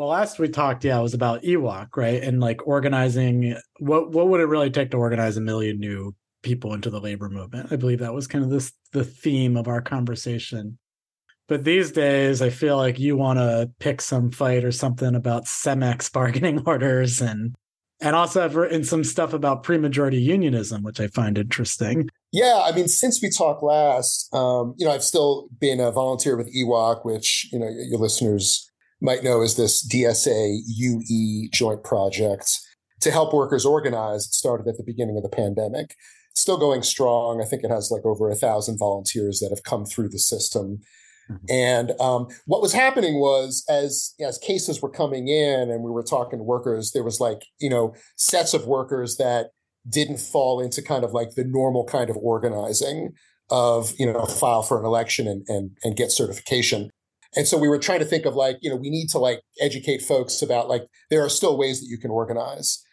Well, last we talked, yeah, it was about EWOC, right? And like organizing what what would it really take to organize a million new people into the labor movement? I believe that was kind of this the theme of our conversation. But these days, I feel like you want to pick some fight or something about Cemex bargaining orders and and also I've written some stuff about pre-majority unionism, which I find interesting. Yeah, I mean, since we talked last, um, you know, I've still been a volunteer with EWOC, which you know your listeners might know as this DSA UE joint project to help workers organize. It started at the beginning of the pandemic. still going strong. I think it has like over a thousand volunteers that have come through the system. Mm-hmm. And um, what was happening was as as cases were coming in and we were talking to workers, there was like, you know, sets of workers that didn't fall into kind of like the normal kind of organizing of, you know, file for an election and and, and get certification. And so we were trying to think of like, you know, we need to like educate folks about like there are still ways that you can organize.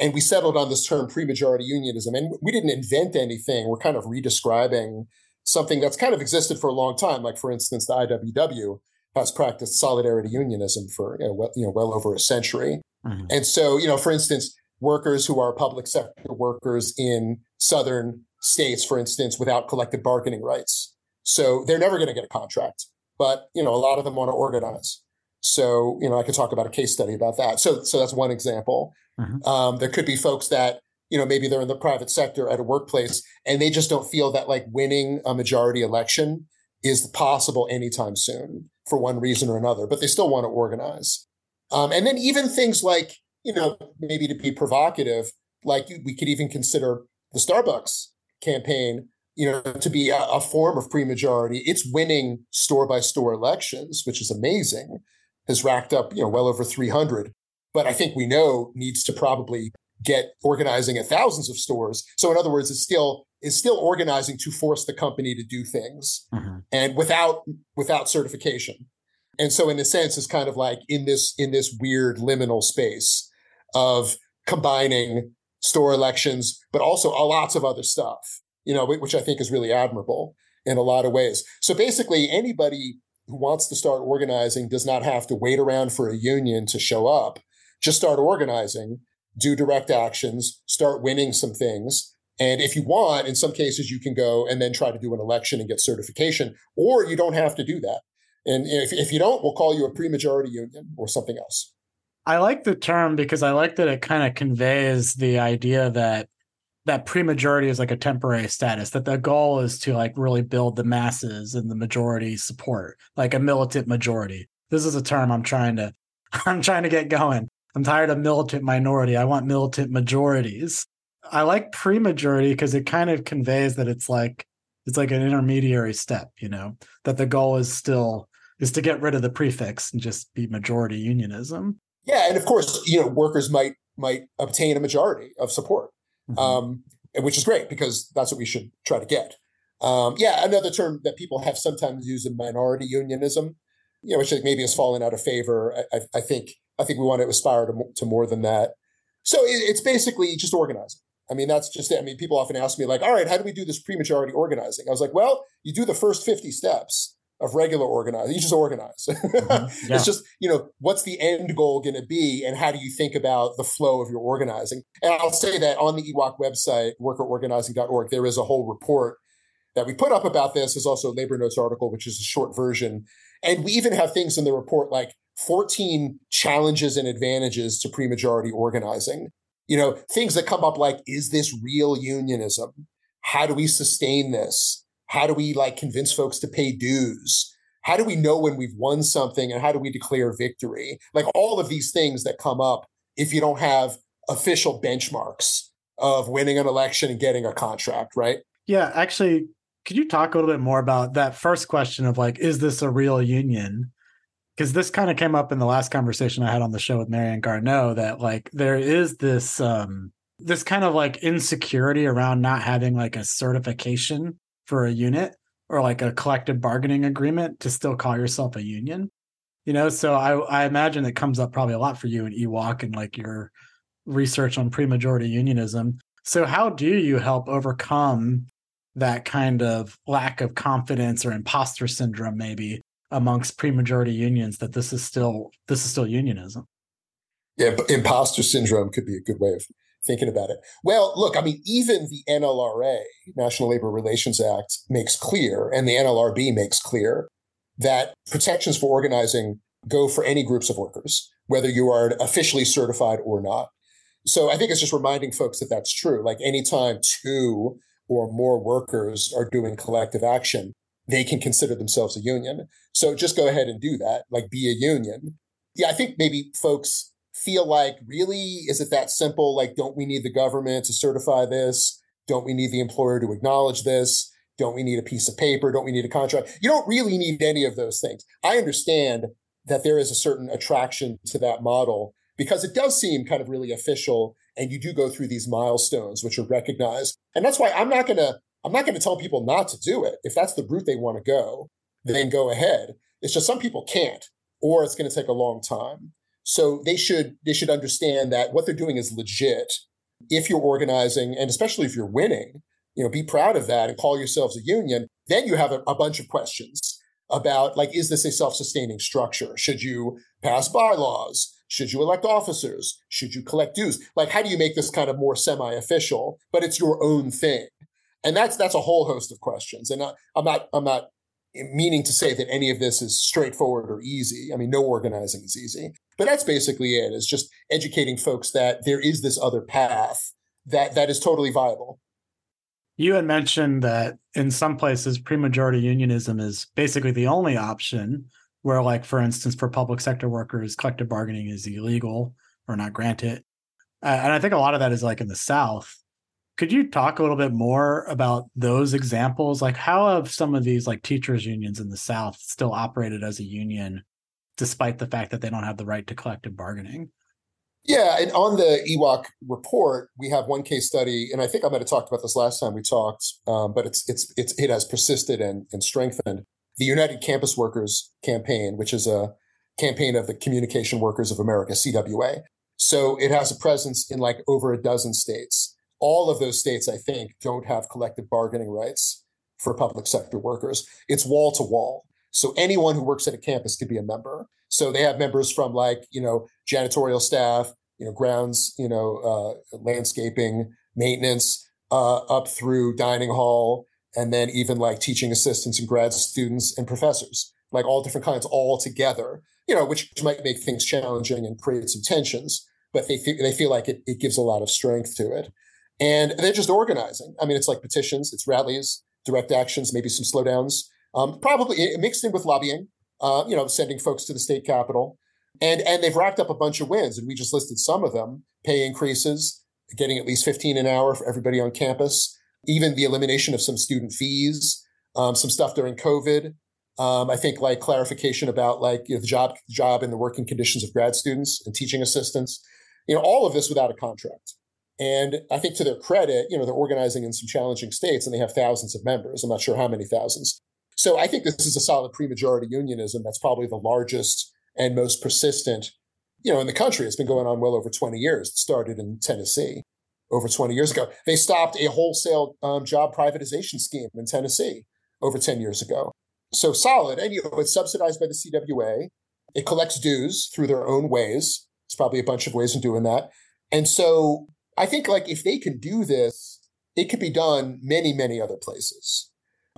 And we settled on this term pre-majority unionism. And we didn't invent anything. We're kind of redescribing something that's kind of existed for a long time. Like for instance, the IWW has practiced solidarity unionism for you know, well, you know, well over a century. Mm-hmm. And so, you know, for instance, workers who are public sector workers in southern states, for instance, without collective bargaining rights. So they're never going to get a contract but you know a lot of them want to organize. So you know i could talk about a case study about that. So so that's one example. Mm-hmm. um, there could be folks that you know maybe they're in the private sector at a workplace and they just don't feel that like winning a majority election is possible anytime soon for one reason or another but they still want to organize. Um, and then even things like you know maybe to be provocative like we could even consider the starbucks campaign you know, to be a, a form of pre-majority. It's winning store by store elections, which is amazing, has racked up, you know, well over 300. But I think we know needs to probably get organizing at thousands of stores. So in other words, it's still is still organizing to force the company to do things mm-hmm. and without without certification. And so in a sense, it's kind of like in this in this weird liminal space of combining store elections, but also lots of other stuff you know, which I think is really admirable in a lot of ways. So basically, anybody who wants to start organizing does not have to wait around for a union to show up. Just start organizing, do direct actions, start winning some things. And if you want, in some cases, you can go and then try to do an election and get certification, or you don't have to do that. And if, if you don't, we'll call you a pre majority union or something else. I like the term because I like that it kind of conveys the idea that that pre-majority is like a temporary status that the goal is to like really build the masses and the majority support like a militant majority. This is a term i'm trying to i'm trying to get going. I'm tired of militant minority. I want militant majorities. I like pre-majority because it kind of conveys that it's like it's like an intermediary step you know that the goal is still is to get rid of the prefix and just be majority unionism. Yeah and of course you know workers might might obtain a majority of support mm-hmm. um, which is great because that's what we should try to get. Um, yeah, another term that people have sometimes used in minority unionism, you know, which maybe has fallen out of favor. I, I think I think we want to aspire to, to more than that. So it, it's basically just organizing. I mean, that's just it. I mean, people often ask me like, all right, how do we do this pre-majority organizing? I was like, well, you do the first 50 steps of regular organizing. You just organize. Mm-hmm. Yeah. it's just, you know, what's the end goal going to be and how do you think about the flow of your organizing? And I'll say that on the EWOC website, workerorganizing.org, there is a whole report that we put up about this. There's also a labor notes article, which is a short version. And we even have things in the report like 14 challenges and advantages to pre-majority organizing. You know, things that come up like, is this real unionism? How do we sustain this? How do we like convince folks to pay dues? How do we know when we've won something and how do we declare victory? Like all of these things that come up if you don't have official benchmarks of winning an election and getting a contract, right? Yeah, actually, could you talk a little bit more about that first question of like, is this a real union? Because this kind of came up in the last conversation I had on the show with Marianne Garneau that like there is this um this kind of like insecurity around not having like a certification for a unit or like a collective bargaining agreement to still call yourself a union. You know, so I, I imagine it comes up probably a lot for you in EWOC and like your research on pre-majority unionism. So how do you help overcome that kind of lack of confidence or imposter syndrome maybe amongst pre-majority unions that this is still this is still unionism. Yeah, imposter syndrome could be a good way of thinking about it. Well, look, I mean, even the NLRA, National Labor Relations Act, makes clear, and the NLRB makes clear that protections for organizing go for any groups of workers, whether you are officially certified or not. So I think it's just reminding folks that that's true. Like anytime two or more workers are doing collective action, they can consider themselves a union. So just go ahead and do that, like be a union. Yeah, I think maybe folks feel like, really, is it that simple? Like, don't we need the government to certify this? Don't we need the employer to acknowledge this? Don't we need a piece of paper? Don't we need a contract? You don't really need any of those things. I understand that there is a certain attraction to that model because it does seem kind of really official and you do go through these milestones which are recognized. And that's why I'm not going to I'm not going to tell people not to do it. If that's the route they want to go, then go ahead. It's just some people can't or it's going to take a long time. So they should they should understand that what they're doing is legit. If you're organizing and especially if you're winning, you know, be proud of that and call yourselves a union. Then you have a, a bunch of questions about like, is this a self-sustaining structure? Should you pass bylaws? Should you elect officers? Should you collect dues? Like, how do you make this kind of more semi-official, but it's your own thing? And that's that's a whole host of questions. And I, I'm not I'm not meaning to say that any of this is straightforward or easy. I mean, no organizing is easy, but that's basically it. it. Is just educating folks that there is this other path that that is totally viable. You had mentioned that in some places, pre-majority unionism is basically the only option. Where, like for instance, for public sector workers, collective bargaining is illegal or not granted. And I think a lot of that is like in the South. Could you talk a little bit more about those examples? Like, how have some of these like teachers' unions in the South still operated as a union, despite the fact that they don't have the right to collective bargaining? Yeah, and on the EWOC report, we have one case study, and I think I might have talked about this last time we talked, um, but it's it's it's it has persisted and, and strengthened. The United Campus Workers campaign, which is a campaign of the Communication Workers of America (CWA), so it has a presence in like over a dozen states all of those states, I think, don't have collective bargaining rights for public sector workers. It's wall to wall. So anyone who works at a campus could be a member. So they have members from like, you know, janitorial staff, you know, grounds, you know, uh, landscaping, maintenance, uh, up through dining hall, and then even like teaching assistants and grad students and professors, like all different kinds, all together, you know, which might make things challenging and create some tensions, but they, th- they feel like it, it gives a lot of strength to it. And they're just organizing. I mean, it's like petitions, it's rallies, direct actions, maybe some slowdowns, um, probably mixed in with lobbying, uh, you know, sending folks to the state capitol. And, and they've racked up a bunch of wins. And we just listed some of them pay increases, getting at least 15 an hour for everybody on campus, even the elimination of some student fees, um, some stuff during COVID. Um, I think like clarification about like you know, the job, job and the working conditions of grad students and teaching assistants, you know, all of this without a contract. And I think to their credit, you know, they're organizing in some challenging states and they have thousands of members. I'm not sure how many thousands. So I think this is a solid pre-majority unionism that's probably the largest and most persistent, you know, in the country. It's been going on well over 20 years. It started in Tennessee over 20 years ago. They stopped a wholesale um, job privatization scheme in Tennessee over 10 years ago. So solid. And, you know, it's subsidized by the CWA. It collects dues through their own ways. It's probably a bunch of ways of doing that. And so I think like if they can do this, it could be done many, many other places.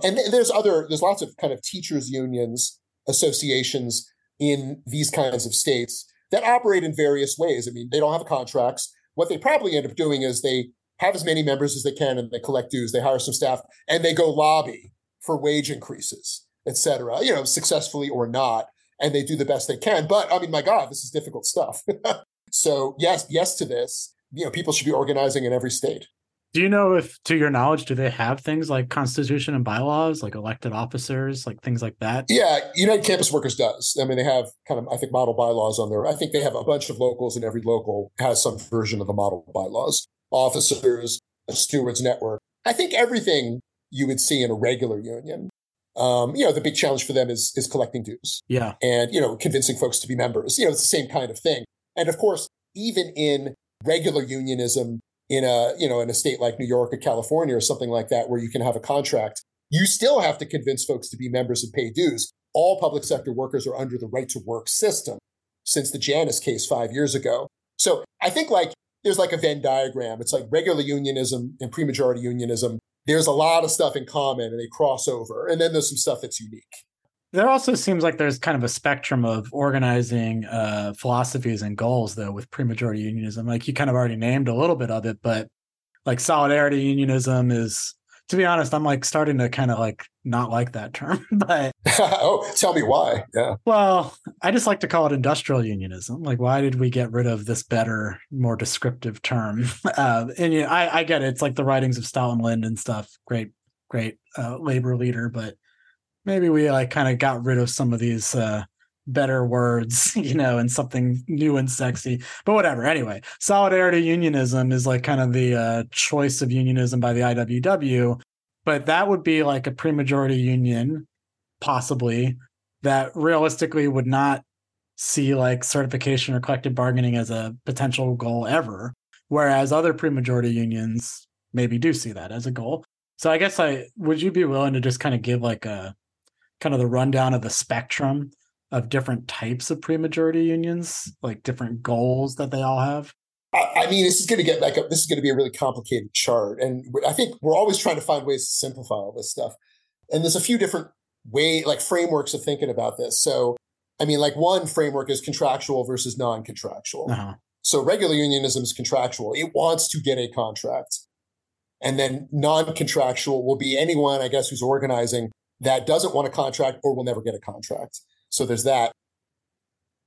And there's other, there's lots of kind of teachers unions, associations in these kinds of states that operate in various ways. I mean, they don't have contracts. What they probably end up doing is they have as many members as they can and they collect dues, they hire some staff, and they go lobby for wage increases, et cetera, you know, successfully or not. And they do the best they can. But I mean, my God, this is difficult stuff. so yes, yes to this you know people should be organizing in every state do you know if to your knowledge do they have things like constitution and bylaws like elected officers like things like that yeah united campus workers does i mean they have kind of i think model bylaws on there i think they have a bunch of locals and every local has some version of the model bylaws officers a stewards network i think everything you would see in a regular union um, you know, the big challenge for them is is collecting dues. Yeah. And, you know, convincing folks to be members. You know, it's the same kind of thing. And of course, even in regular unionism in a you know in a state like New York or California or something like that where you can have a contract you still have to convince folks to be members and pay dues all public sector workers are under the right to work system since the Janus case five years ago. So I think like there's like a Venn diagram. It's like regular unionism and pre-majority unionism. There's a lot of stuff in common and they cross over. And then there's some stuff that's unique. There also seems like there's kind of a spectrum of organizing uh, philosophies and goals, though, with pre-majority unionism. Like you kind of already named a little bit of it, but like solidarity unionism is to be honest, I'm like starting to kind of like not like that term. but oh, tell me why? Yeah. Well, I just like to call it industrial unionism. Like, why did we get rid of this better, more descriptive term? Uh, and you know, I, I get it. It's like the writings of Staughton Lynd and stuff. Great, great uh, labor leader, but maybe we like kind of got rid of some of these uh, better words, you know, and something new and sexy. But whatever. Anyway, solidarity unionism is like kind of the uh, choice of unionism by the IWW. But that would be like a pre-majority union, possibly, that realistically would not see like certification or collective bargaining as a potential goal ever. Whereas other pre-majority unions maybe do see that as a goal. So I guess I would you be willing to just kind of give like a kind of the rundown of the spectrum of different types of pre-majority unions, like different goals that they all have? I mean, this is going to get like a, this is going to be a really complicated chart, and I think we're always trying to find ways to simplify all this stuff. And there's a few different way like frameworks of thinking about this. So, I mean, like one framework is contractual versus non-contractual. Uh-huh. So, regular unionism is contractual; it wants to get a contract, and then non-contractual will be anyone, I guess, who's organizing that doesn't want a contract or will never get a contract. So there's that.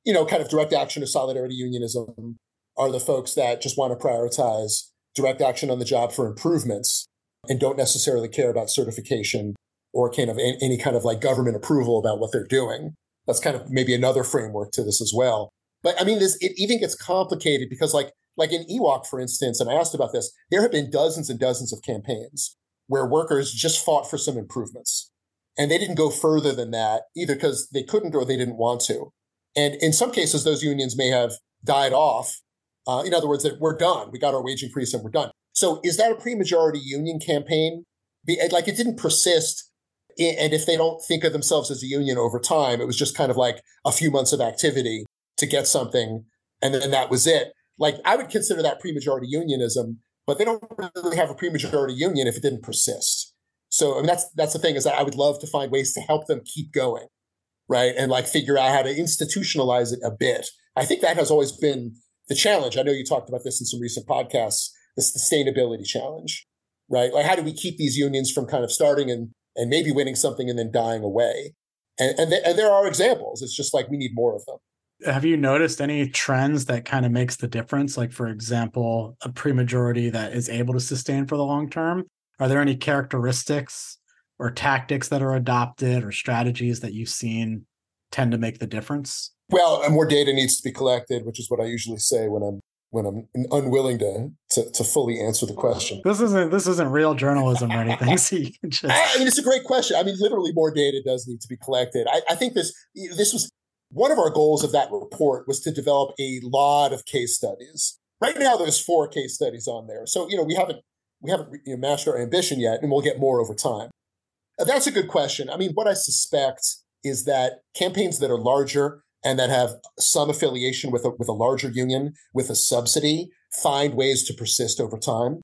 You know, kind of direct action or solidarity unionism are the folks that just want to prioritize direct action on the job for improvements and don't necessarily care about certification or kind of any kind of like government approval about what they're doing. That's kind of maybe another framework to this as well. But I mean, this it even gets complicated because like like in EWOC, for instance, and I asked about this, there have been dozens and dozens of campaigns where workers just fought for some improvements. And they didn't go further than that either because they couldn't or they didn't want to. And in some cases, those unions may have died off. Uh, in other words, that we're done. We got our wage increase and we're done. So is that a pre-majority union campaign? Like it didn't persist. And if they don't think of themselves as a union over time, it was just kind of like a few months of activity to get something. And then that was it. Like I would consider that pre-majority unionism, but they don't really have a pre-majority union if it didn't persist. So I mean, that's that's the thing is that I would love to find ways to help them keep going, right, and like figure out how to institutionalize it a bit. I think that has always been the challenge. I know you talked about this in some recent podcasts, the sustainability challenge, right? Like how do we keep these unions from kind of starting and and maybe winning something and then dying away? And and, th- and there are examples. It's just like we need more of them have you noticed any trends that kind of makes the difference like for example a pre-majority that is able to sustain for the long term are there any characteristics or tactics that are adopted or strategies that you've seen tend to make the difference? Well, uh, more data needs to be collected, which is what I usually say when I'm when I'm unwilling to, to, to fully answer the question. This isn't this isn't real journalism or anything. So you can just... I mean, it's a great question. I mean, literally, more data does need to be collected. I, I think this this was one of our goals of that report was to develop a lot of case studies. Right now, there's four case studies on there. So you know, we haven't we haven't you know, matched our ambition yet, and we'll get more over time. Uh, that's a good question. I mean, what I suspect is that campaigns that are larger and that have some affiliation with a, with a larger union with a subsidy find ways to persist over time.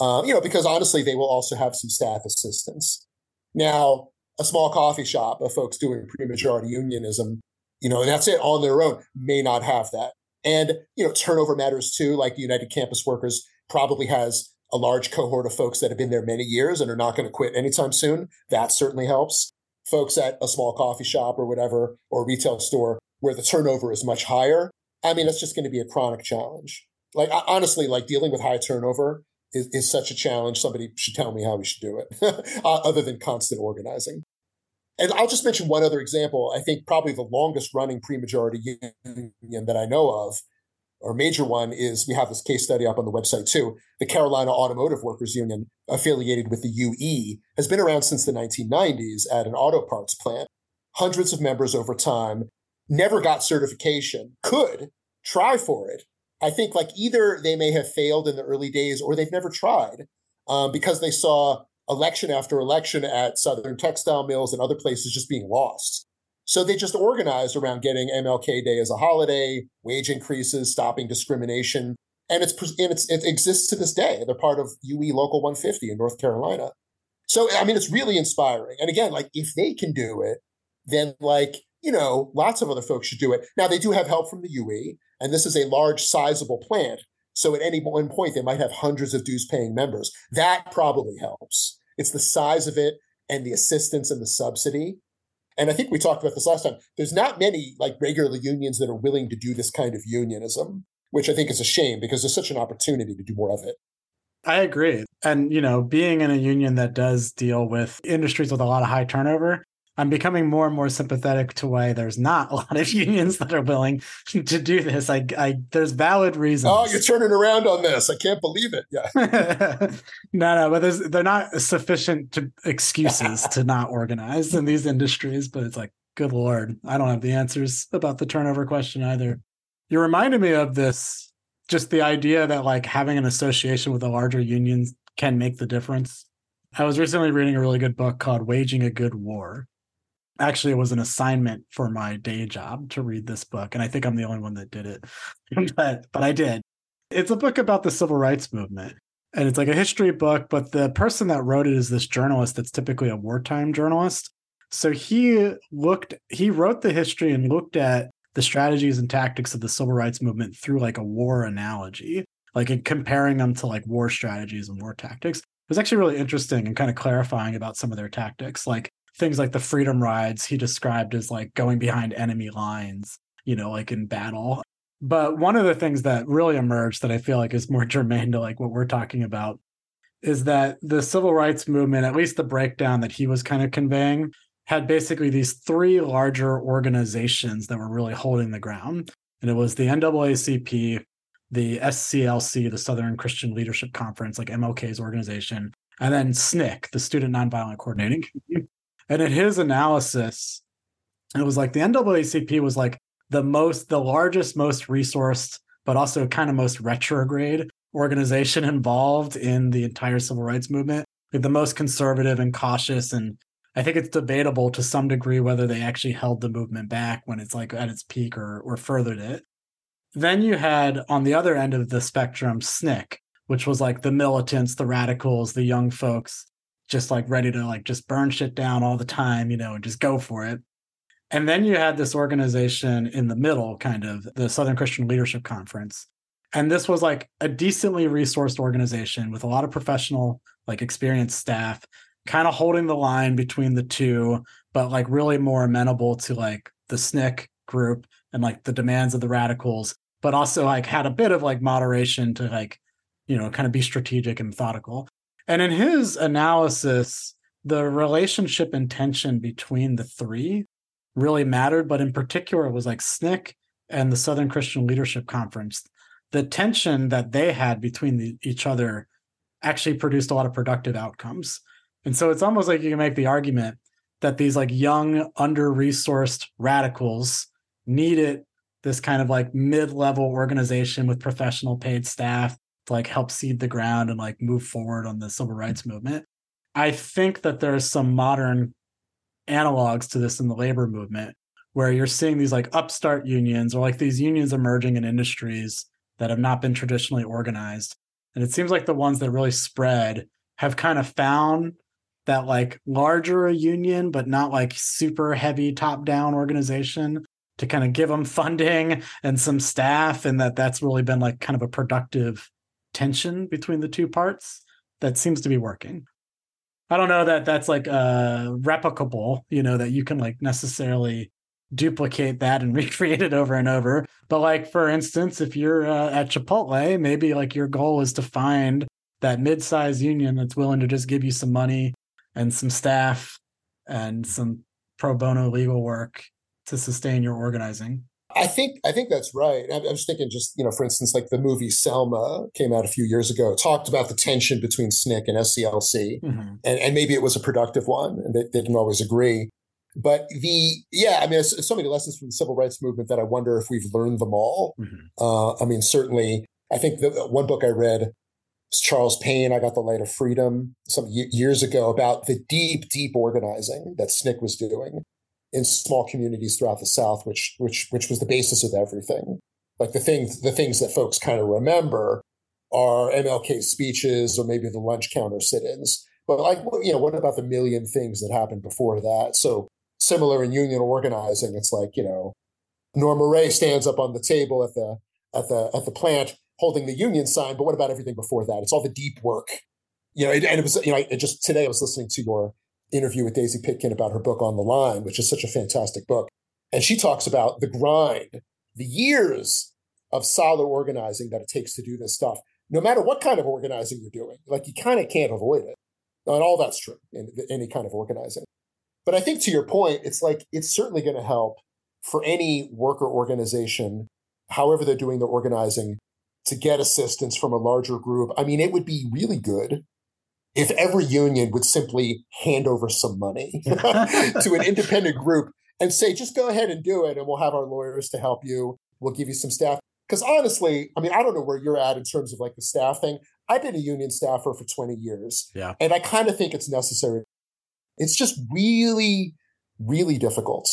Uh, you know, because honestly, they will also have some staff assistance. Now, a small coffee shop of folks doing pre-majority unionism, you know, and that's it on their own, may not have that. And, you know, turnover matters too. Like United Campus Workers probably has a large cohort of folks that have been there many years and are not going to quit anytime soon. That certainly helps. Folks at a small coffee shop or whatever, or retail store where the turnover is much higher. I mean, it's just going to be a chronic challenge. Like, honestly, like dealing with high turnover is, is such a challenge. Somebody should tell me how we should do it, uh, other than constant organizing. And I'll just mention one other example. I think probably the longest running pre majority union that I know of or major one is we have this case study up on the website too. The Carolina Automotive Workers Union, affiliated with the UE, has been around since the 1990s at an auto parts plant. Hundreds of members over time, never got certification, could try for it. I think like either they may have failed in the early days or they've never tried um, because they saw election after election at Southern textile mills and other places just being lost. So they just organized around getting MLK Day as a holiday, wage increases, stopping discrimination. And it's, and it's, it exists to this day. They're part of UE Local 150 in North Carolina. So, I mean, it's really inspiring. And again, like if they can do it, then like, you know, lots of other folks should do it. Now, they do have help from the UE, and this is a large, sizable plant. So at any one point, they might have hundreds of dues paying members. That probably helps. It's the size of it and the assistance and the subsidy. And I think we talked about this last time. There's not many like regular unions that are willing to do this kind of unionism, which I think is a shame because there's such an opportunity to do more of it. I agree. And, you know, being in a union that does deal with industries with a lot of high turnover, I'm becoming more and more sympathetic to why there's not a lot of unions that are willing to do this. I, I there's valid reasons. Oh, you're turning around on this. I can't believe it. Yeah. no, no, but there's they're not sufficient to excuses to not organize in these industries. But it's like, good lord, I don't have the answers about the turnover question either. You reminded me of this, just the idea that like having an association with a larger union can make the difference. I was recently reading a really good book called Waging a Good War actually it was an assignment for my day job to read this book and i think i'm the only one that did it hmm. but but i did. It's a book about the civil rights movement and it's like a history book but the person that wrote it is this journalist that's typically a wartime journalist. So he looked he wrote the history and looked at the strategies and tactics of the civil rights movement through like a war analogy like in comparing them to like war strategies and war tactics. It was actually really interesting and kind of clarifying about some of their tactics like things like the freedom rides he described as like going behind enemy lines, you know, like in battle. But one of the things that really emerged that I feel like is more germane to like what we're talking about is that the civil rights movement, at least the breakdown that he was kind of conveying, had basically these three larger organizations that were really holding the ground. And it was the NAACP, the SCLC, the Southern Christian Leadership Conference, like MLK's organization, and then SNCC, the Student Nonviolent Coordinating Committee. And in his analysis, it was like the NAACP was like the most, the largest, most resourced, but also kind of most retrograde organization involved in the entire civil rights movement, like the most conservative and cautious. And I think it's debatable to some degree whether they actually held the movement back when it's like at its peak or, or furthered it. Then you had on the other end of the spectrum, SNCC, which was like the militants, the radicals, the young folks just like ready to like just burn shit down all the time, you know, and just go for it. And then you had this organization in the middle, kind of the Southern Christian Leadership Conference. And this was like a decently resourced organization with a lot of professional, like experienced staff, kind of holding the line between the two, but like really more amenable to like the SNCC group and like the demands of the radicals, but also like had a bit of like moderation to like, you know, kind of be strategic and methodical. And in his analysis, the relationship and tension between the three really mattered, but in particular, it was like SNCC and the Southern Christian Leadership Conference. The tension that they had between the, each other actually produced a lot of productive outcomes. And so it's almost like you can make the argument that these like young, under resourced radicals needed this kind of like mid level organization with professional paid staff to like help seed the ground and like move forward on the civil rights movement. I think that there's some modern analogs to this in the labor movement where you're seeing these like upstart unions or like these unions emerging in industries that have not been traditionally organized. And it seems like the ones that really spread have kind of found that like larger union, but not like super heavy top down organization to kind of give them funding and some staff. And that that's really been like kind of a productive tension between the two parts that seems to be working. I don't know that that's like uh replicable, you know, that you can like necessarily duplicate that and recreate it over and over. But like for instance, if you're uh, at Chipotle, maybe like your goal is to find that mid-sized union that's willing to just give you some money and some staff and some pro bono legal work to sustain your organizing. I think I think that's right. I, I was thinking, just you know, for instance, like the movie Selma came out a few years ago, talked about the tension between SNCC and SCLC, mm-hmm. and, and maybe it was a productive one, and they, they didn't always agree. But the yeah, I mean, so many lessons from the civil rights movement that I wonder if we've learned them all. Mm-hmm. Uh, I mean, certainly, I think the one book I read Charles Payne, I got the Light of Freedom some years ago about the deep, deep organizing that SNCC was doing in small communities throughout the South, which which which was the basis of everything. Like the things the things that folks kind of remember are MLK speeches or maybe the lunch counter sit-ins. But like you know, what about the million things that happened before that? So similar in union organizing, it's like you know, Norma Rae stands up on the table at the at the at the plant holding the union sign, but what about everything before that? It's all the deep work, you know. And it was you know, it just today I was listening to your interview with Daisy Pitkin about her book On the Line, which is such a fantastic book. And she talks about the grind, the years of solid organizing that it takes to do this stuff, no matter what kind of organizing you're doing. Like you kind of can't avoid it. And all that's true in any kind of organizing. But I think to your point, it's like it's certainly going to help for any worker organization, however they're doing their organizing, to get assistance from a larger group. I mean, it would be really good if every union would simply hand over some money to an independent group and say, just go ahead and do it, and we'll have our lawyers to help you. We'll give you some staff. Because honestly, I mean, I don't know where you're at in terms of like the staff thing. I've been a union staffer for 20 years. Yeah. And I kind of think it's necessary. It's just really, really difficult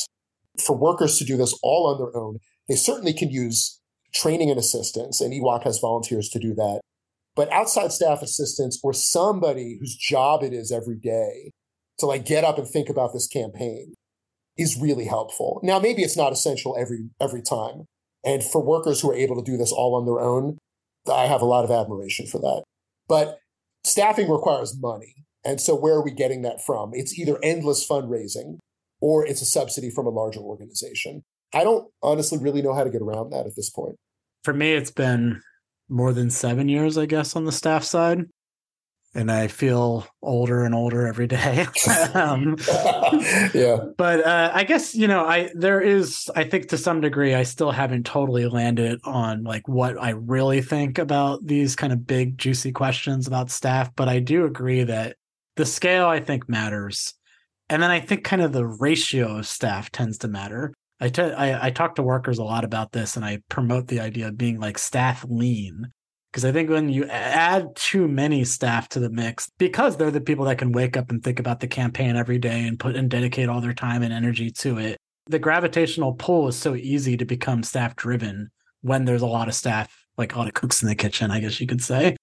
for workers to do this all on their own. They certainly can use training and assistance, and EWOC has volunteers to do that. But outside staff assistance or somebody whose job it is every day to like get up and think about this campaign is really helpful. Now, maybe it's not essential every every time. And for workers who are able to do this all on their own, I have a lot of admiration for that. But staffing requires money. And so where are we getting that from? It's either endless fundraising or it's a subsidy from a larger organization. I don't honestly really know how to get around that at this point. For me, it's been more than seven years, I guess, on the staff side. And I feel older and older every day. um, yeah. But uh, I guess, you know, I there is, I think to some degree, I still haven't totally landed on like what I really think about these kind of big, juicy questions about staff. But I do agree that the scale, I think, matters. And then I think kind of the ratio of staff tends to matter. I, t- I, I talk to workers a lot about this and I promote the idea of being like staff lean. Because I think when you add too many staff to the mix, because they're the people that can wake up and think about the campaign every day and put and dedicate all their time and energy to it, the gravitational pull is so easy to become staff driven when there's a lot of staff, like a lot of cooks in the kitchen, I guess you could say.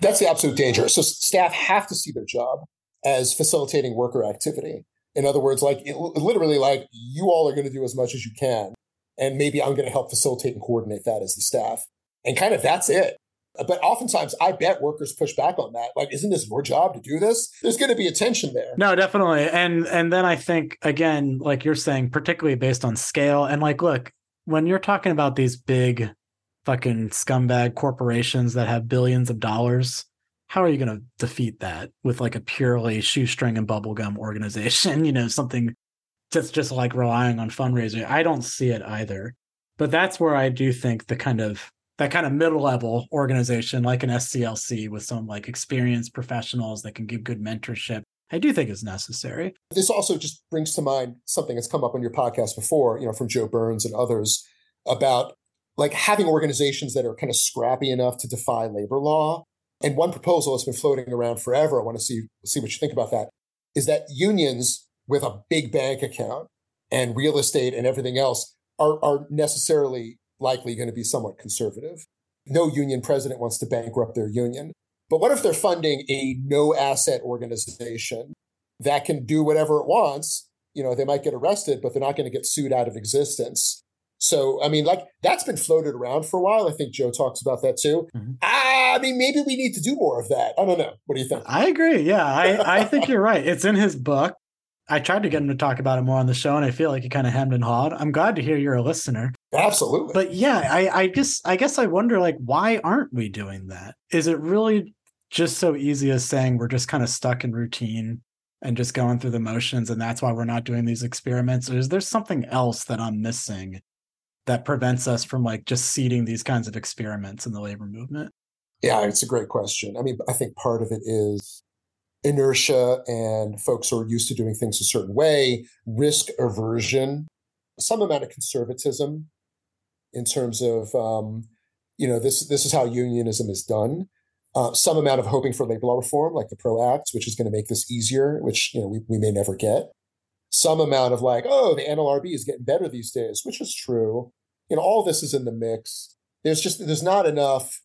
That's the absolute danger. So staff have to see their job as facilitating worker activity. In other words, like it, literally, like you all are going to do as much as you can, and maybe I'm going to help facilitate and coordinate that as the staff, and kind of that's it. But oftentimes, I bet workers push back on that. Like, isn't this your job to do this? There's going to be a tension there. No, definitely, and and then I think again, like you're saying, particularly based on scale, and like, look, when you're talking about these big, fucking scumbag corporations that have billions of dollars, how are you going to defeat that with like a purely shoestring and bubblegum organization? You know something that's just like relying on fundraising. I don't see it either. But that's where i do think the kind of that kind of middle level organization like an sclc with some like experienced professionals that can give good mentorship i do think is necessary. This also just brings to mind something that's come up on your podcast before you know from joe burns and others about like having organizations that are kind of scrappy enough to defy labor law and one proposal that's been floating around forever, I want to see see what you think about that, is that unions with a big bank account and real estate and everything else are, are necessarily likely going to be somewhat conservative. No union president wants to bankrupt their union. But what if they're funding a no asset organization that can do whatever it wants? You know, they might get arrested, but they're not going to get sued out of existence. So, I mean, like that's been floated around for a while. I think Joe talks about that too. Mm-hmm. I mean, maybe we need to do more of that. I don't know. What do you think? I agree. Yeah, I, I think you're right. It's in his book. I tried to get him to talk about it more on the show, and I feel like he kind of hemmed and hawed. I'm glad to hear you're a listener. Absolutely. But yeah, I, I just I guess I wonder like why aren't we doing that? Is it really just so easy as saying we're just kind of stuck in routine and just going through the motions and that's why we're not doing these experiments? Or is there something else that I'm missing that prevents us from like just seeding these kinds of experiments in the labor movement? Yeah, it's a great question. I mean, I think part of it is inertia and folks who are used to doing things a certain way, risk aversion, some amount of conservatism in terms of, um, you know, this this is how unionism is done. Uh, some amount of hoping for labor law reform, like the PRO Act, which is going to make this easier, which you know we, we may never get some amount of like, oh, the NLRB is getting better these days, which is true. You know, all this is in the mix. There's just there's not enough.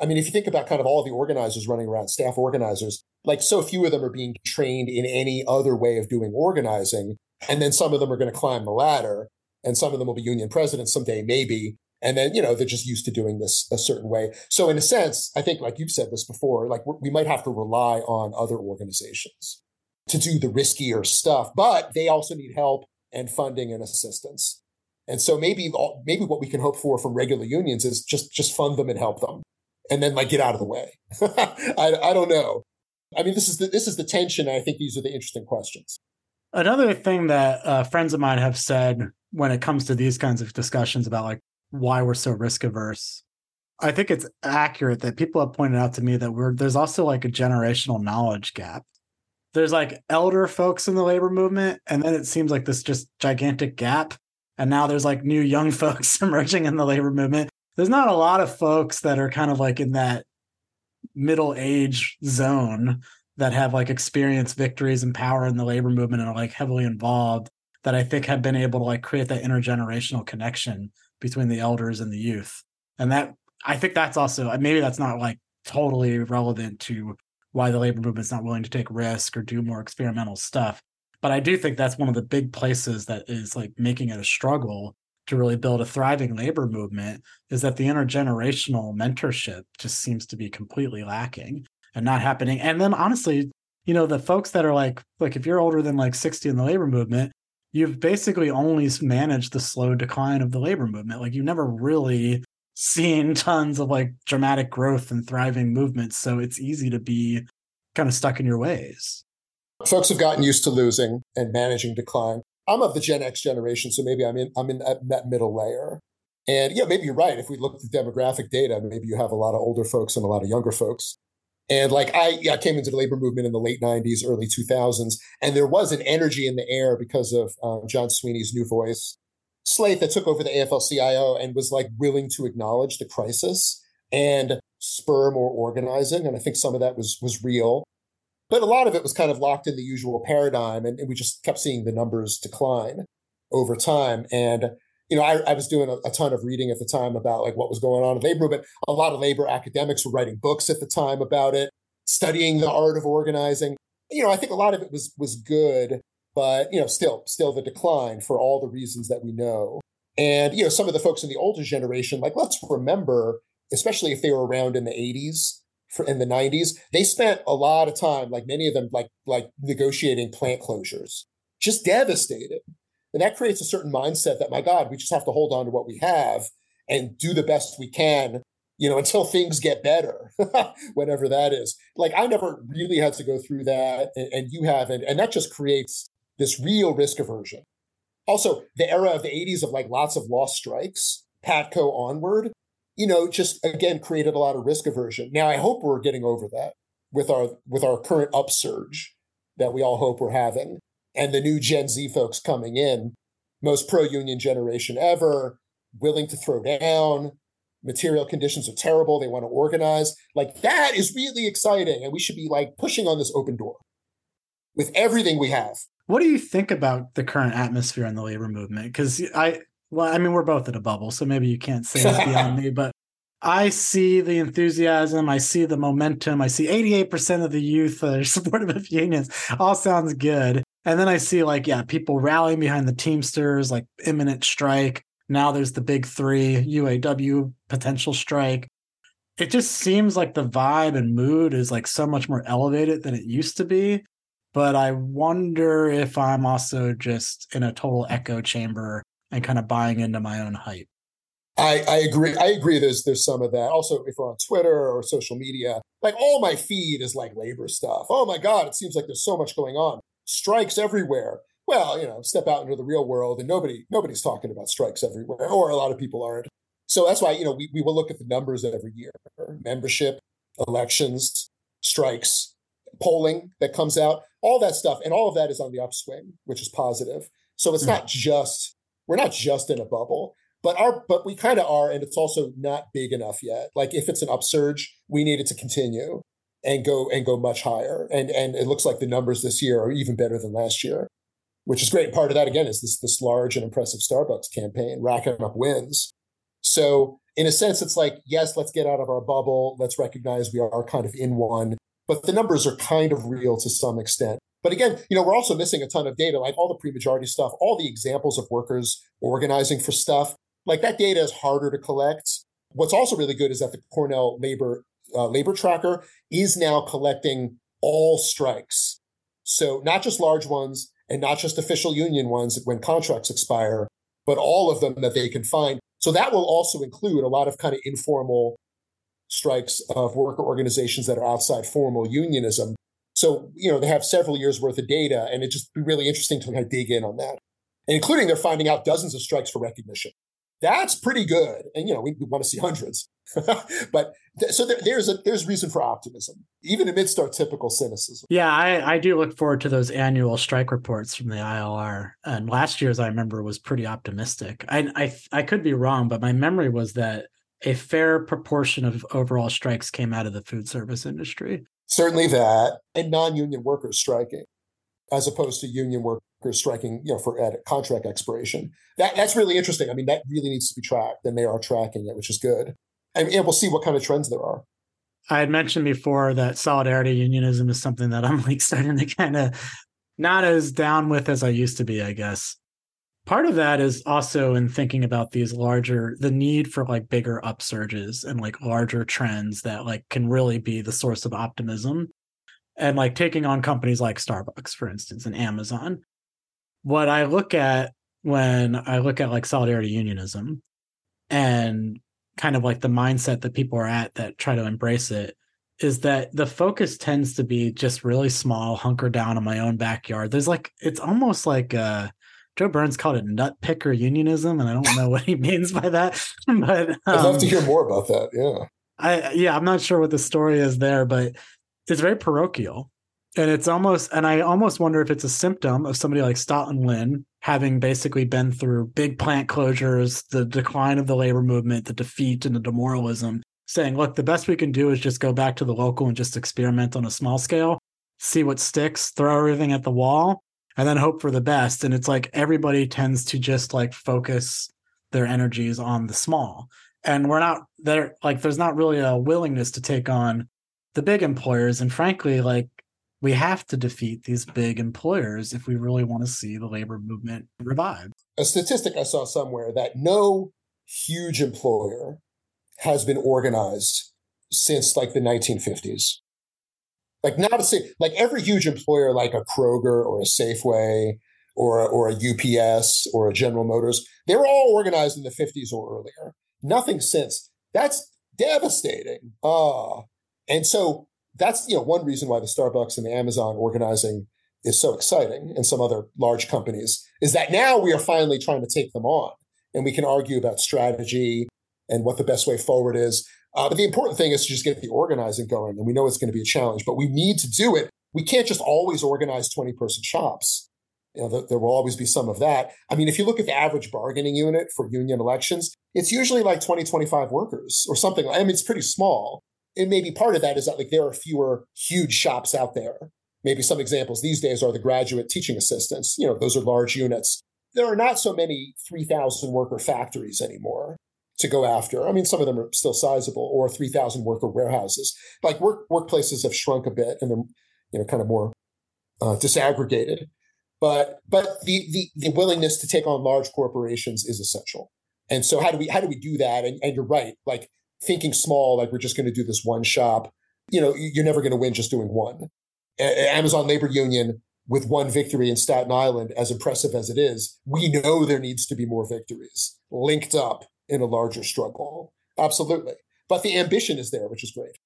I mean, if you think about kind of all the organizers running around, staff organizers, like so few of them are being trained in any other way of doing organizing. And then some of them are going to climb the ladder and some of them will be union presidents someday, maybe. And then, you know, they're just used to doing this a certain way. So in a sense, I think like you've said this before, like we might have to rely on other organizations to do the riskier stuff, but they also need help and funding and assistance. And so maybe maybe what we can hope for from regular unions is just just fund them and help them, and then like get out of the way. I, I don't know. I mean, this is the this is the tension. I think these are the interesting questions. Another thing that uh, friends of mine have said when it comes to these kinds of discussions about like why we're so risk averse. I think it's accurate that people have pointed out to me that we're there's also like a generational knowledge gap. There's like elder folks in the labor movement, and then it seems like this just gigantic gap. And now there's like new young folks emerging in the labor movement. There's not a lot of folks that are kind of like in that middle age zone that have like experienced victories and power in the labor movement and are like heavily involved that I think have been able to like create that intergenerational connection between the elders and the youth. And that I think that's also uh, maybe that's not like totally relevant to why the labor movement's not willing to take risk or do more experimental stuff. But I do think that's one of the big places that is like making it a struggle to really build a thriving labor movement is that the intergenerational mentorship just seems to be completely lacking and not happening. And then honestly, you know, the folks that are like like if you're older than like 60 in the labor movement, you've basically only managed the slow decline of the labor movement. Like you've never really seen tons of like dramatic growth and thriving movements. So it's easy to be kind of stuck in your ways. Folks have gotten used to losing and managing decline. I'm of the Gen X generation, so maybe I'm in I'm in that, that middle layer. And yeah, maybe you're right. If we look at the demographic data, maybe you have a lot of older folks and a lot of younger folks. And like I, yeah, I came into the labor movement in the late 90s, early 2000s, and there was an energy in the air because of um, John Sweeney's new voice slate that took over the AFL CIO and was like willing to acknowledge the crisis and spur more organizing. And I think some of that was was real. But a lot of it was kind of locked in the usual paradigm, and, and we just kept seeing the numbers decline over time. And you know, I, I was doing a, a, ton of reading at the time about like what was going on in labor movement. A lot of labor academics were writing books at the time about it, studying the art of organizing. You know, I think a lot of it was was good, but you know, still still the decline for all the reasons that we know. And you know, some of the folks in the older generation, like let's remember, especially if they were around in the 80s, for, in the 90s, they spent a lot of time, like many of them, like like negotiating plant closures, just devastated. And that creates a certain mindset that, my God, we just have to hold on to what we have and do the best we can, you know, until things get better, whatever that is. Like I never really had to go through that, and, and you haven't. And that just creates this real risk aversion. Also, the era of the 80s of like lots of lost strikes, Patco onward, you know, just again created a lot of risk aversion. Now I hope we're getting over that with our with our current upsurge that we all hope we're having and the new Gen Z folks coming in, most pro union generation ever, willing to throw down. Material conditions are terrible. They want to organize. Like that is really exciting. And we should be like pushing on this open door with everything we have. What do you think about the current atmosphere in the labor movement? Because I, well, I mean, we're both in a bubble, so maybe you can't say it beyond me, but I see the enthusiasm. I see the momentum. I see 88% of the youth that are supportive of unions. All sounds good. And then I see like, yeah, people rallying behind the Teamsters, like imminent strike. Now there's the big three, UAW potential strike. It just seems like the vibe and mood is like so much more elevated than it used to be. But I wonder if I'm also just in a total echo chamber and kind of buying into my own hype. I, I agree. I agree. There's there's some of that. Also, if we're on Twitter or social media, like all my feed is like labor stuff. Oh my God, it seems like there's so much going on strikes everywhere. Well, you know, step out into the real world and nobody nobody's talking about strikes everywhere, or a lot of people aren't. So that's why, you know, we, we will look at the numbers every year. Membership, elections, strikes, polling that comes out, all that stuff. And all of that is on the upswing, which is positive. So it's mm-hmm. not just we're not just in a bubble but our but we kind of are and it's also not big enough yet like if it's an upsurge we need it to continue and go and go much higher. And and it looks like the numbers this year are even better than last year. which is great. Part of that again is this this large and impressive Starbucks campaign racking up wins. So in a sense, it's like yes, let's get out of our bubble. Let's recognize we are kind of in one, but the numbers are kind of real to some extent. But again, you know, we're also missing a ton of data, like all the pre-majority stuff, all the examples of workers organizing for stuff. Like that data is harder to collect. What's also really good is that the Cornell labor uh, labor tracker is now collecting all strikes. So not just large ones and not just official union ones when contracts expire, but all of them that they can find. So that will also include a lot of kind of informal strikes of worker organizations that are outside formal unionism. So, you know, they have several years worth of data and it'd just be really interesting to kind of dig in on that. And including they're finding out dozens of strikes for recognition. That's pretty good. And, you know, we, we want to see hundreds. but th- so there, there's a there's reason for optimism, even amidst our typical cynicism. Yeah, I, I do look forward to those annual strike reports from the ILR. And last year's, I remember, was pretty optimistic. I, I I could be wrong, but my memory was that a fair proportion of overall strikes came out of the food service industry. Certainly that, and non-union workers striking, as opposed to union workers striking, you know, for at contract expiration. That that's really interesting. I mean, that really needs to be tracked, and they are tracking it, which is good and, and we'll see what kind of trends there are. I had mentioned before that solidarity unionism is something that I'm like starting to kind of not as down with as I used to be, I guess. Part of that is also in thinking about these larger, the need for like bigger upsurges and like larger trends that like can really be the source of optimism. And like taking on companies like Starbucks, for instance, and Amazon. What I look at when I look at like solidarity unionism and kind of like the mindset that people are at that try to embrace it is that the focus tends to be just really small, hunker down in my own backyard. There's like it's almost like uh Joe Burns called it nut picker unionism, and I don't know what he means by that. But um, I'd love to um, hear more about that. Yeah. I yeah, I'm not sure what the story is there, but it's very parochial. And it's almost and I almost wonder if it's a symptom of somebody like Staughton Lynd having basically been through big plant closures, the decline of the labor movement, the defeat and the demoralism, saying, look, the best we can do is just go back to the local and just experiment on a small scale, see what sticks, throw everything at the wall, and then hope for the best. And it's like everybody tends to just like focus their energies on the small. And we're not there, like, there's not really a willingness to take on the big employers. And frankly, like, we have to defeat these big employers if we really want to see the labor movement revive. A statistic I saw somewhere that no huge employer has been organized since like the 1950s. Like not a say like every huge employer like a Kroger or a Safeway or a, or a UPS or a General Motors, they were all organized in the 50s or earlier. Nothing since. That's devastating. Ah. And so that's you know one reason why the Starbucks and the Amazon organizing is so exciting, and some other large companies is that now we are finally trying to take them on, and we can argue about strategy and what the best way forward is. Uh, but the important thing is to just get the organizing going, and we know it's going to be a challenge, but we need to do it. We can't just always organize twenty person shops. You know, there will always be some of that. I mean, if you look at the average bargaining unit for union elections, it's usually like 20, 25 workers or something. I mean, it's pretty small and maybe part of that is that like there are fewer huge shops out there. Maybe some examples these days are the graduate teaching assistants. You know, those are large units. There are not so many 3,000 worker factories anymore to go after. I mean, some of them are still sizable, or 3,000 worker warehouses. Like work workplaces have shrunk a bit, and they're you know kind of more uh, disaggregated. But but the, the the willingness to take on large corporations is essential. And so how do we how do we do that? And, and you're right, like thinking small, like we're just going to do this one shop, you know, you're never going to win just doing one. A- Amazon Labor Union with one victory in Staten Island, as impressive as it is, we know there needs to be more victories linked up in a larger struggle. Absolutely. But the ambition is there, which is great.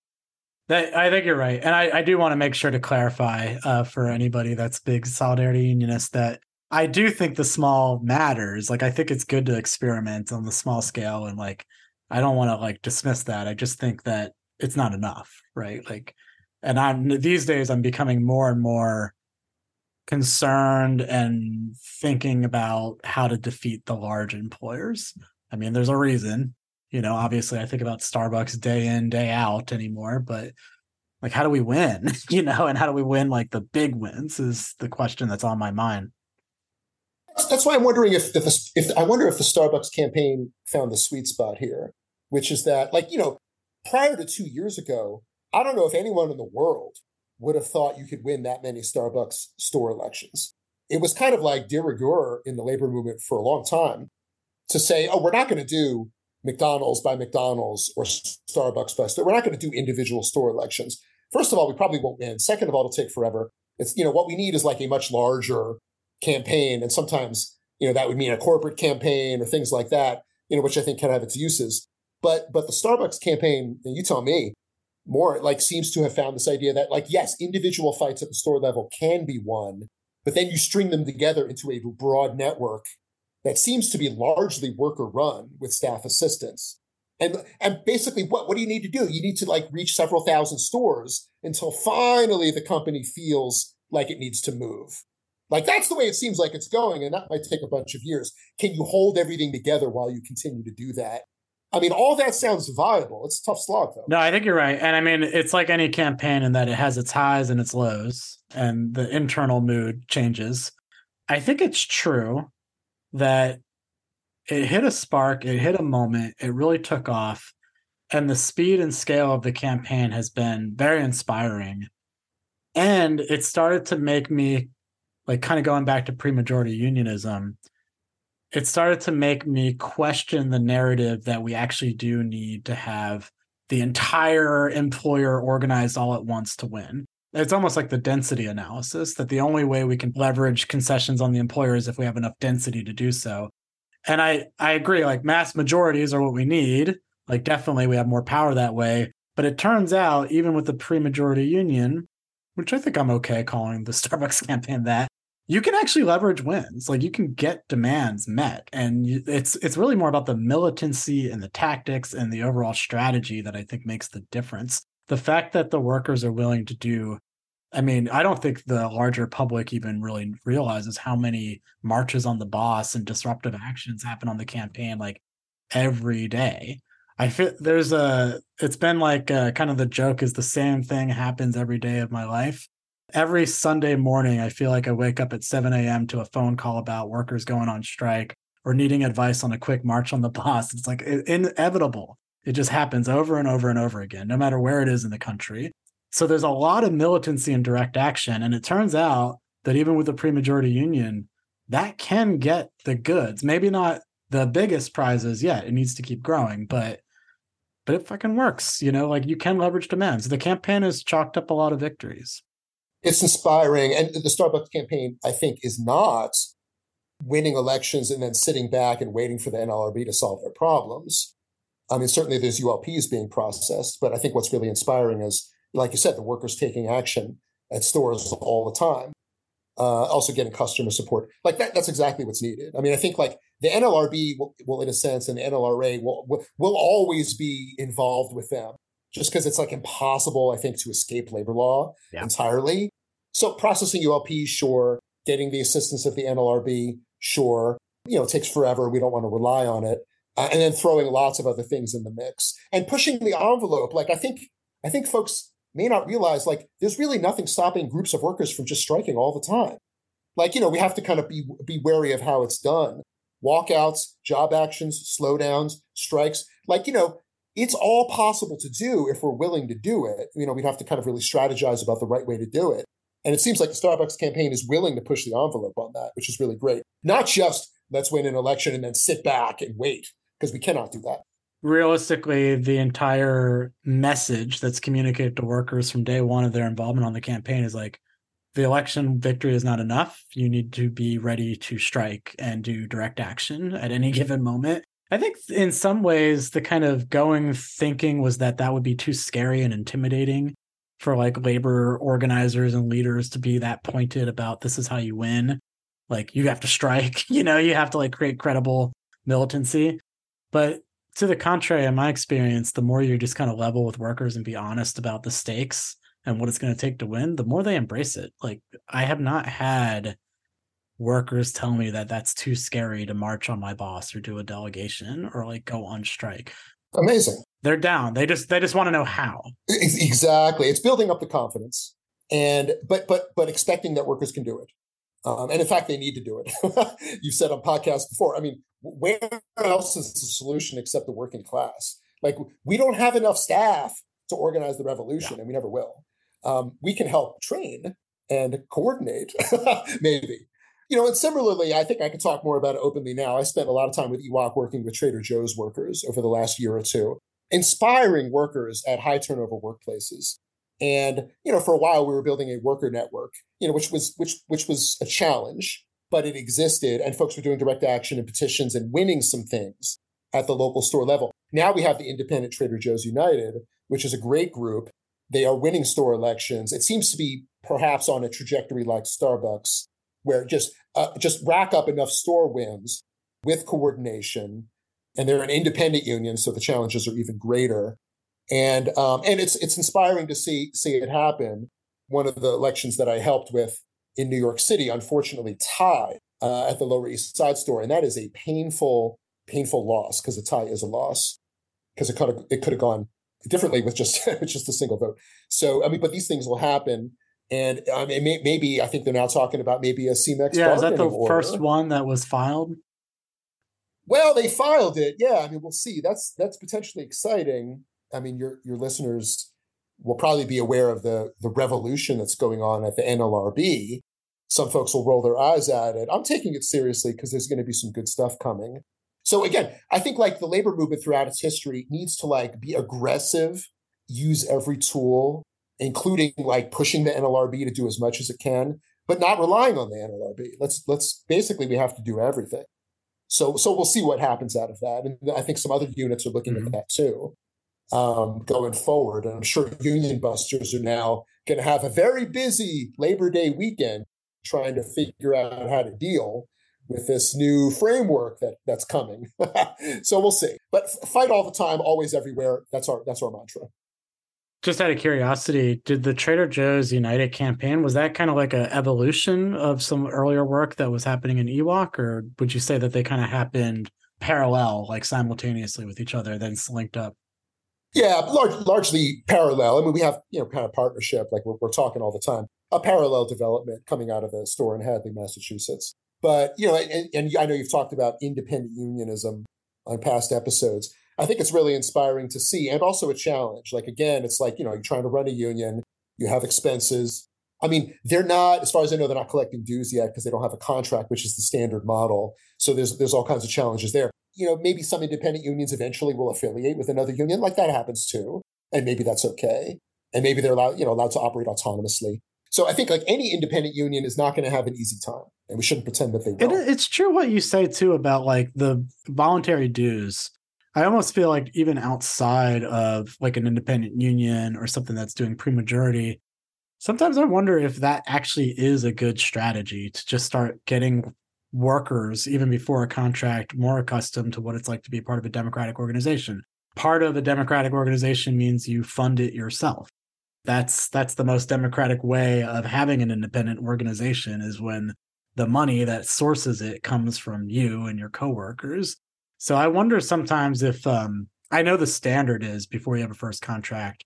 I think you're right. And I, I do want to make sure to clarify uh, for anybody that's big solidarity unionist that I do think the small matters. Like, I think it's good to experiment on the small scale and like I don't want to like dismiss that. I just think that it's not enough, right? Like, and I'm these days I'm becoming more and more concerned and thinking about how to defeat the large employers. I mean, there's a reason, you know, obviously I think about Starbucks day in, day out anymore, but like how do we win? you know, and how do we win like the big wins is the question that's on my mind. That's why I'm wondering if, if, if I wonder if the Starbucks campaign found the sweet spot here, which is that, like, you know, prior to two years ago, I don't know if anyone in the world would have thought you could win that many Starbucks store elections. It was kind of like de rigueur in the labor movement for a long time to say, oh, we're not going to do McDonald's by McDonald's or Starbucks by Starbucks. We're not going to do individual store elections. First of all, we probably won't win. Second of all, it'll take forever. It's, you know, what we need is like a much larger campaign. And sometimes, you know, that would mean a corporate campaign or things like that, you know, which I think can have its uses. But, but the Starbucks campaign, and you tell me, more like seems to have found this idea that like, yes, individual fights at the store level can be won, but then you string them together into a broad network that seems to be largely worker run with staff assistance. And, and basically what, what do you need to do? You need to like reach several thousand stores until finally the company feels like it needs to move. Like that's the way it seems like it's going. And that might take a bunch of years. Can you hold everything together while you continue to do that? I mean, all that sounds viable. It's tough slog, though. No, I think you're right. And I mean, it's like any campaign in that it has its highs and its lows, and the internal mood changes. I think it's true that it hit a spark, it hit a moment, it really took off. And the speed and scale of the campaign has been very inspiring. And it started to make me, like, kind of going back to pre majority unionism, it started to make me question the narrative that we actually do need to have the entire employer organized all at once to win. It's almost like the density analysis that the only way we can leverage concessions on the employer is if we have enough density to do so. And I I agree like mass majorities are what we need. Like definitely we have more power that way, but it turns out even with the pre-majority union, which I think I'm okay calling the Starbucks campaign that, you can actually leverage wins. Like you can get demands met, and you, it's it's really more about the militancy and the tactics and the overall strategy that I think makes the difference. The fact that the workers are willing to do, I mean, I don't think the larger public even really realizes how many marches on the boss and disruptive actions happen on the campaign like every day. I feel there's a. It's been like a, uh, kind of the joke is the same thing happens every day of my life every Sunday morning, I feel like I wake up at 7 a.m. to a phone call about workers going on strike or needing advice on a quick march on the boss. It's like inevitable. It just happens over and over and over again, no matter where it is in the country. So there's a lot of militancy and direct action. And it turns out that even with the pre majority union, that can get the goods. Maybe not the biggest prizes yet. It needs to keep growing, but but it fucking works. You know, like you can leverage demands. The campaign has chalked up a lot of victories it's inspiring. And the Starbucks campaign, I think, is not winning elections and then sitting back and waiting for the NLRB to solve their problems. I mean, certainly there's ULPs being processed, but I think what's really inspiring is, like you said, the workers taking action at stores all the time. Uh, also getting customer support like that. That's exactly what's needed. I mean, I think like the NLRB will, will in a sense, and the NLRA will, will, will always be involved with them just because it's like impossible, I think, to escape labor law yeah. entirely. So processing ULP, sure. Getting the assistance of the NLRB, sure. You know, it takes forever. We don't want to rely on it. Uh, and then throwing lots of other things in the mix and pushing the envelope. Like I think, I think folks may not realize like there's really nothing stopping groups of workers from just striking all the time. Like, you know, we have to kind of be, be wary of how it's done. Walkouts, job actions, slowdowns, strikes. Like, you know, it's all possible to do if we're willing to do it. You know, we'd have to kind of really strategize about the right way to do it. And it seems like the Starbucks campaign is willing to push the envelope on that, which is really great. Not just let's win an election and then sit back and wait, because we cannot do that. Realistically, the entire message that's communicated to workers from day one of their involvement on the campaign is like, the election victory is not enough. You need to be ready to strike and do direct action at any given moment. I think in some ways, the kind of going thinking was that that would be too scary and intimidating for like labor organizers and leaders to be that pointed about this is how you win. Like you have to strike, you know, you have to like create credible militancy. But to the contrary, in my experience, the more you just kind of level with workers and be honest about the stakes and what it's going to take to win, the more they embrace it. Like I have not had workers tell me that that's too scary to march on my boss or do a delegation or like go on strike. Amazing. They're down. They just they just want to know how. Exactly. It's building up the confidence and but but but expecting that workers can do it. Um, and in fact, they need to do it. You've said on podcasts before. I mean, where else is the solution except the working class? Like, we don't have enough staff to organize the revolution, yeah. and we never will. Um, we can help train and coordinate, maybe. You know, and similarly, I think I could talk more about it openly now. I spent a lot of time with EWOC working with Trader Joe's workers over the last year or two, inspiring workers at high turnover workplaces. And you know, for a while we were building a worker network, you know, which was which which was a challenge, but it existed, and folks were doing direct action and petitions and winning some things at the local store level. Now we have the Independent Trader Joe's United, which is a great group. They are winning store elections. It seems to be perhaps on a trajectory like Starbucks, where just uh, just rack up enough store wins with coordination, and they're an independent union, so the challenges are even greater. And um, and it's it's inspiring to see see it happen. One of the elections that I helped with in New York City, unfortunately, tied uh, at the Lower East Side store, and that is a painful painful loss because a tie is a loss because it could have it could have gone differently with just with just a single vote. So I mean, but these things will happen. And I mean, may, maybe I think they're now talking about maybe a Cemex. Yeah, is that the order. first one that was filed? Well, they filed it. Yeah, I mean, we'll see. That's that's potentially exciting. I mean, your your listeners will probably be aware of the the revolution that's going on at the NLRB. Some folks will roll their eyes at it. I'm taking it seriously because there's going to be some good stuff coming. So again, I think like the labor movement throughout its history needs to like be aggressive, use every tool including like pushing the NLRB to do as much as it can, but not relying on the NLRB. Let's let's basically we have to do everything. So so we'll see what happens out of that, and I think some other units are looking mm-hmm. at that too, um, going forward. And I'm sure union busters are now going to have a very busy Labor Day weekend trying to figure out how to deal with this new framework that that's coming. so we'll see. But fight all the time, always everywhere. That's our that's our mantra just out of curiosity, did the Trader Joe's United campaign was that kind of like an evolution of some earlier work that was happening in EWOC, or would you say that they kind of happened parallel, like simultaneously with each other, then linked up? Yeah, large, largely parallel. I mean, we have you know kind of partnership, like we're, we're talking all the time, a parallel development coming out of a store in Hadley, Massachusetts. But you know, and, and I know you've talked about independent unionism on past episodes. I think it's really inspiring to see and also a challenge. Like, again, it's like, you know, you're trying to run a union, you have expenses. I mean, they're not, as far as I know, they're not collecting dues yet because they don't have a contract, which is the standard model. So there's there's all kinds of challenges there. You know, maybe some independent unions eventually will affiliate with another union, like that happens too, and maybe that's okay. And maybe they're allowed, you know, allowed to operate autonomously. So I think like any independent union is not going to have an easy time, and we shouldn't pretend that they will. It, it's true what you say too about like the voluntary dues. I almost feel like even outside of like an independent union or something that's doing pre-majority, sometimes I wonder if that actually is a good strategy to just start getting workers, even before a contract, more accustomed to what it's like to be part of a democratic organization. Part of a democratic organization means you fund it yourself. That's that's the most democratic way of having an independent organization is when the money that sources it comes from you and your coworkers so I wonder sometimes if um, I know the standard is before you have a first contract,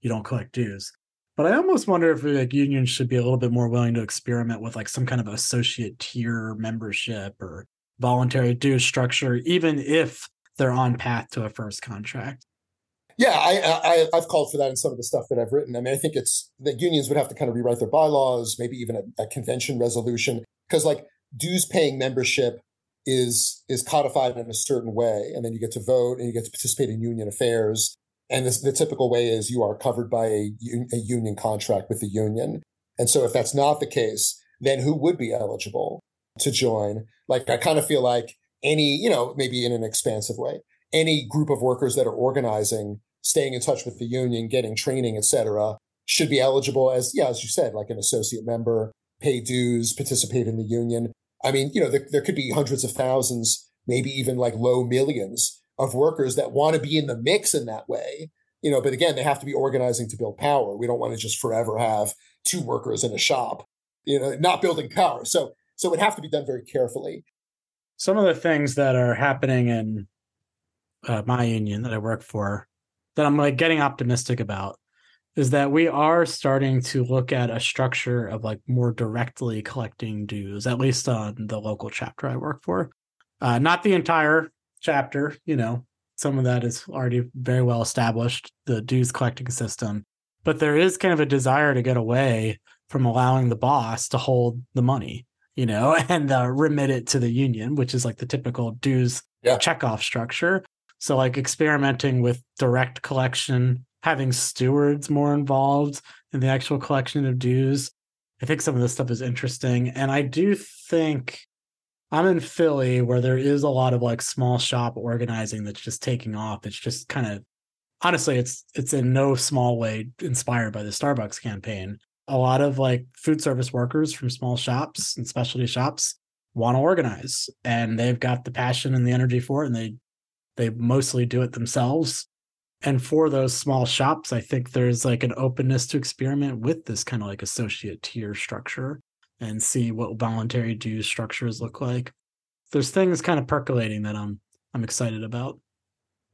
you don't collect dues. But I almost wonder if like unions should be a little bit more willing to experiment with like some kind of associate tier membership or voluntary dues structure, even if they're on path to a first contract. Yeah, I, I have called for that in some of the stuff that I've written. I mean, I think it's that unions would have to kind of rewrite their bylaws, maybe even a, a convention resolution, because like dues paying membership is is codified in a certain way, and then you get to vote and you get to participate in union affairs. And this, the typical way is you are covered by a, a union contract with the union. And so, if that's not the case, then who would be eligible to join? Like, I kind of feel like any, you know, maybe in an expansive way, any group of workers that are organizing, staying in touch with the union, getting training, et cetera, should be eligible as, yeah, as you said, like an associate member, pay dues, participate in the union. I mean, you know, there, there could be hundreds of thousands, maybe even like low millions of workers that want to be in the mix in that way. You know, but again, they have to be organizing to build power. We don't want to just forever have two workers in a shop, you know, not building power. So, so it would have to be done very carefully. Some of the things that are happening in uh, my union that I work for that I'm like getting optimistic about is that we are starting to look at a structure of like more directly collecting dues, at least on the local chapter I work for. Uh, not the entire chapter, you know, some of that is already very well established, the dues collecting system. But there is kind of a desire to get away from allowing the boss to hold the money, you know, and uh, remit it to the union, which is like the typical dues yeah. checkoff structure. So, like experimenting with direct collection having stewards more involved in the actual collection of dues. I think some of this stuff is interesting. And I do think I'm in Philly where there is a lot of like small shop organizing that's just taking off. It's just kind of honestly, it's it's in no small way inspired by the Starbucks campaign. A lot of like food service workers from small shops and specialty shops want to organize and they've got the passion and the energy for it and they they mostly do it themselves and for those small shops i think there's like an openness to experiment with this kind of like associate tier structure and see what voluntary dues structures look like. There's things kind of percolating that i'm i'm excited about.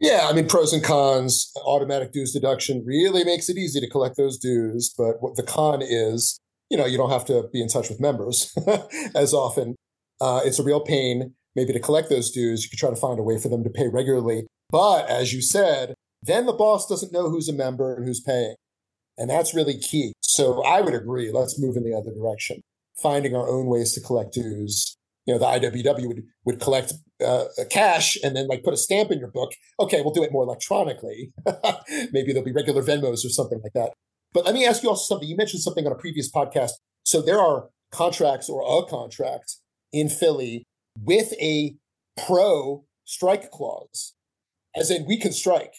Yeah i mean pros and cons. Automatic dues deduction really makes it easy to collect those dues but what the con is you know you don't have to be in touch with members as often. Uh, it's a real pain maybe to collect those dues. You could try to find a way for them to pay regularly. But as you said then the boss doesn't know who's a member and who's paying. And that's really key. So I would agree. Let's move in the other direction, finding our own ways to collect dues. You know, the IWW would, would collect uh, cash and then like put a stamp in your book. Okay, we'll do it more electronically. Maybe there'll be regular Venmos or something like that. But let me ask you also something. You mentioned something on a previous podcast. So there are contracts or a contract in Philly with a pro strike clause, as in we can strike.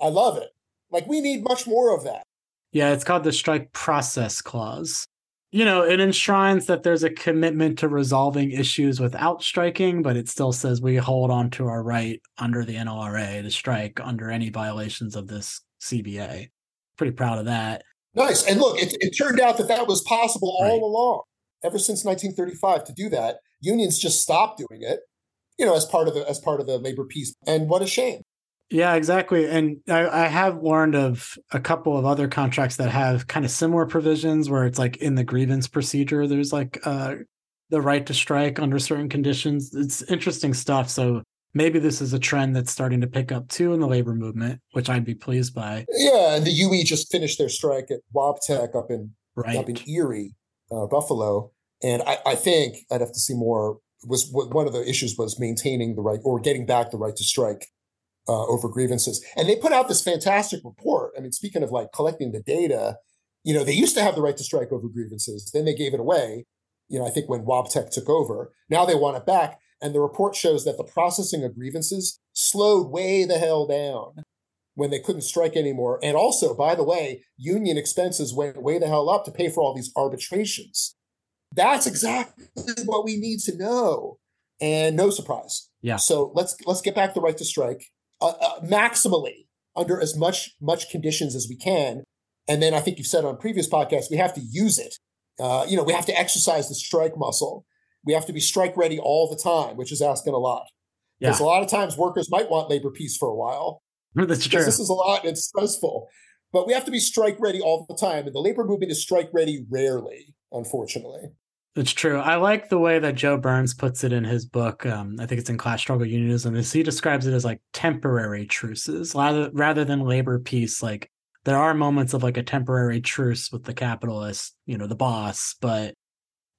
I love it. Like we need much more of that. Yeah, it's called the strike process clause. You know, it enshrines that there's a commitment to resolving issues without striking, but it still says we hold on to our right under the NLRA to strike under any violations of this CBA. Pretty proud of that. Nice. And look, it, it turned out that that was possible right. all along, ever since 1935 to do that. Unions just stopped doing it, you know, as part of the as part of the labor peace. And what a shame. Yeah, exactly. And I, I, have learned of a couple of other contracts that have kind of similar provisions where it's like in the grievance procedure, there's like uh, the right to strike under certain conditions. It's interesting stuff. So maybe this is a trend that's starting to pick up too in the labor movement, which I'd be pleased by. Yeah, and the UE just finished their strike at Wabtec up in right. up in Erie, uh, Buffalo, and I, I think I'd have to see more. Was one of the issues was maintaining the right or getting back the right to strike uh, over grievances. And they put out this fantastic report. I mean, speaking of like collecting the data, you know, they used to have the right to strike over grievances. Then they gave it away. You know, I think when Wabtec took over, now they want it back. And the report shows that the processing of grievances slowed way the hell down when they couldn't strike anymore. And also, by the way, union expenses went way the hell up to pay for all these arbitrations. That's exactly what we need to know. And no surprise. Yeah. So let's let's get back the right to strike uh, uh, maximally under as much much conditions as we can. And then I think you've said on previous podcasts, we have to use it. Uh, you know, we have to exercise the strike muscle. We have to be strike ready all the time, which is asking a lot. Because yeah. a lot of times workers might want labor peace for a while. That's true. This is a lot and it's stressful. But we have to be strike ready all the time. And the labor movement is strike ready rarely, unfortunately. It's true. I like the way that Joe Burns puts it in his book. Um, I think it's in Class Struggle Unionism. Is he describes it as like temporary truces rather rather than labor peace. Like there are moments of like a temporary truce with the capitalist, you know, the boss, but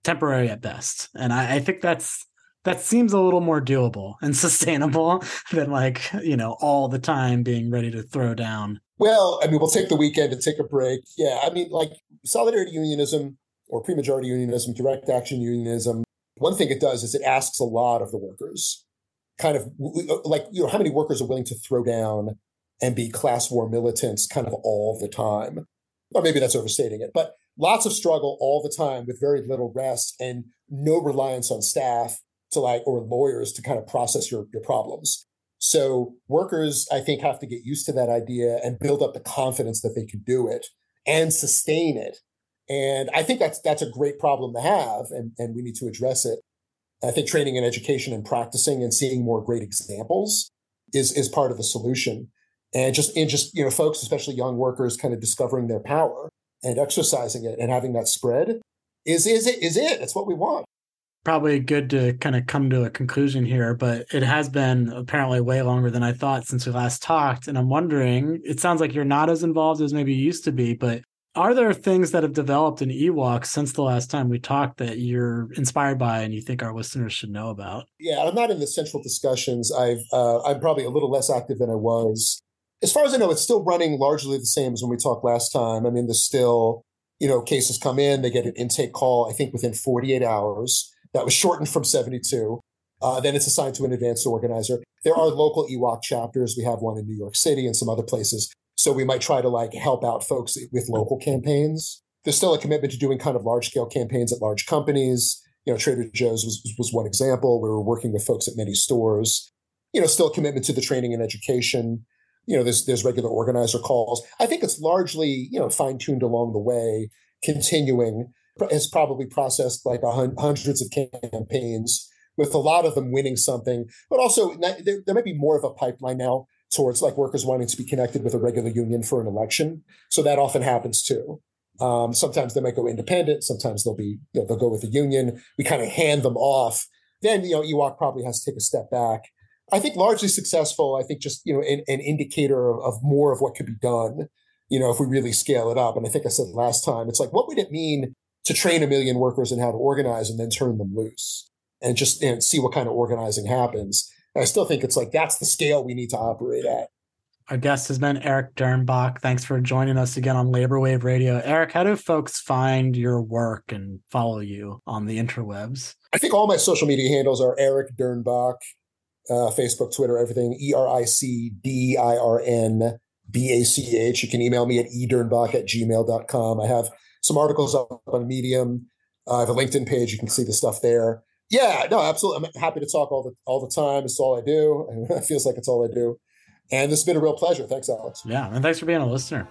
temporary at best. And I, I think that's that seems a little more doable and sustainable than like you know all the time being ready to throw down. Well, I mean, we'll take the weekend to take a break. Yeah, I mean, like solidarity unionism or pre-majority unionism, direct action unionism, one thing it does is it asks a lot of the workers. Kind of uh, like, you know, how many workers are willing to throw down and be class war militants kind of all the time? Or maybe that's overstating it, but lots of struggle all the time with very little rest and no reliance on staff to like, or lawyers to kind of process your, your problems. So workers, I think, have to get used to that idea and build up the confidence that they can do it and sustain it and I think that's that's a great problem to have, and, and we need to address it. I think training and education and practicing and seeing more great examples is is part of the solution. and just in just you know folks, especially young workers, kind of discovering their power and exercising it and having that spread is is it is it. That's what we want. Probably good to kind of come to a conclusion here, but it has been apparently way longer than I thought since we last talked. And I'm wondering, it sounds like you're not as involved as maybe you used to be, but are there things that have developed in EWOC since the last time we talked that you're inspired by and you think our listeners should know about? Yeah, I'm not in the central discussions. I've uh, I'm probably a little less active than I was. As far as I know, it's still running largely the same as when we talked last time. I mean, there's still you know cases come in, they get an intake call. I think within 48 hours. That was shortened from 72. Uh, then it's assigned to an advanced organizer. There are local EWOC chapters. We have one in New York City and some other places so we might try to like help out folks with local campaigns. There's still a commitment to doing kind of large scale campaigns at large companies. You know, Trader Joe's was, was one example. We were working with folks at many stores. You know, still a commitment to the training and education. You know, there's there's regular organizer calls. I think it's largely you know fine tuned along the way, continuing. Has probably processed like hundreds of campaigns with a lot of them winning something, but also there, there might be more of a pipeline now towards like workers wanting to be connected with a regular union for an election. So that often happens too. Um, sometimes they might go independent. Sometimes they'll be, you know, they'll go with the union. We kind of hand them off. Then, you know, EWOC probably has to take a step back. I think largely successful. I think just, you know, an, an indicator of, of more of what could be done, you know, if we really scale it up. And I think I said last time, it's like, what would it mean to train a million workers in how to organize and then turn them loose and just and see what kind of organizing happens? I still think it's like that's the scale we need to operate at. Our guest has been Eric Dirnbach. Thanks for joining us again on Labor Wave Radio. Eric, how do folks find your work and follow you on the interwebs? I think all my social media handles are Eric Dirnbach, uh, Facebook, Twitter, everything. E R I C D I R N B A C H. You can email me at edirnbach at gmail.com. I have some articles up on Medium. Uh, I have a LinkedIn page. You can see the stuff there. Yeah, no, absolutely. I'm happy to talk all the all the time. It's all I do. It feels like it's all I do. And this has been a real pleasure. Thanks, Alex. Yeah, and thanks for being a listener.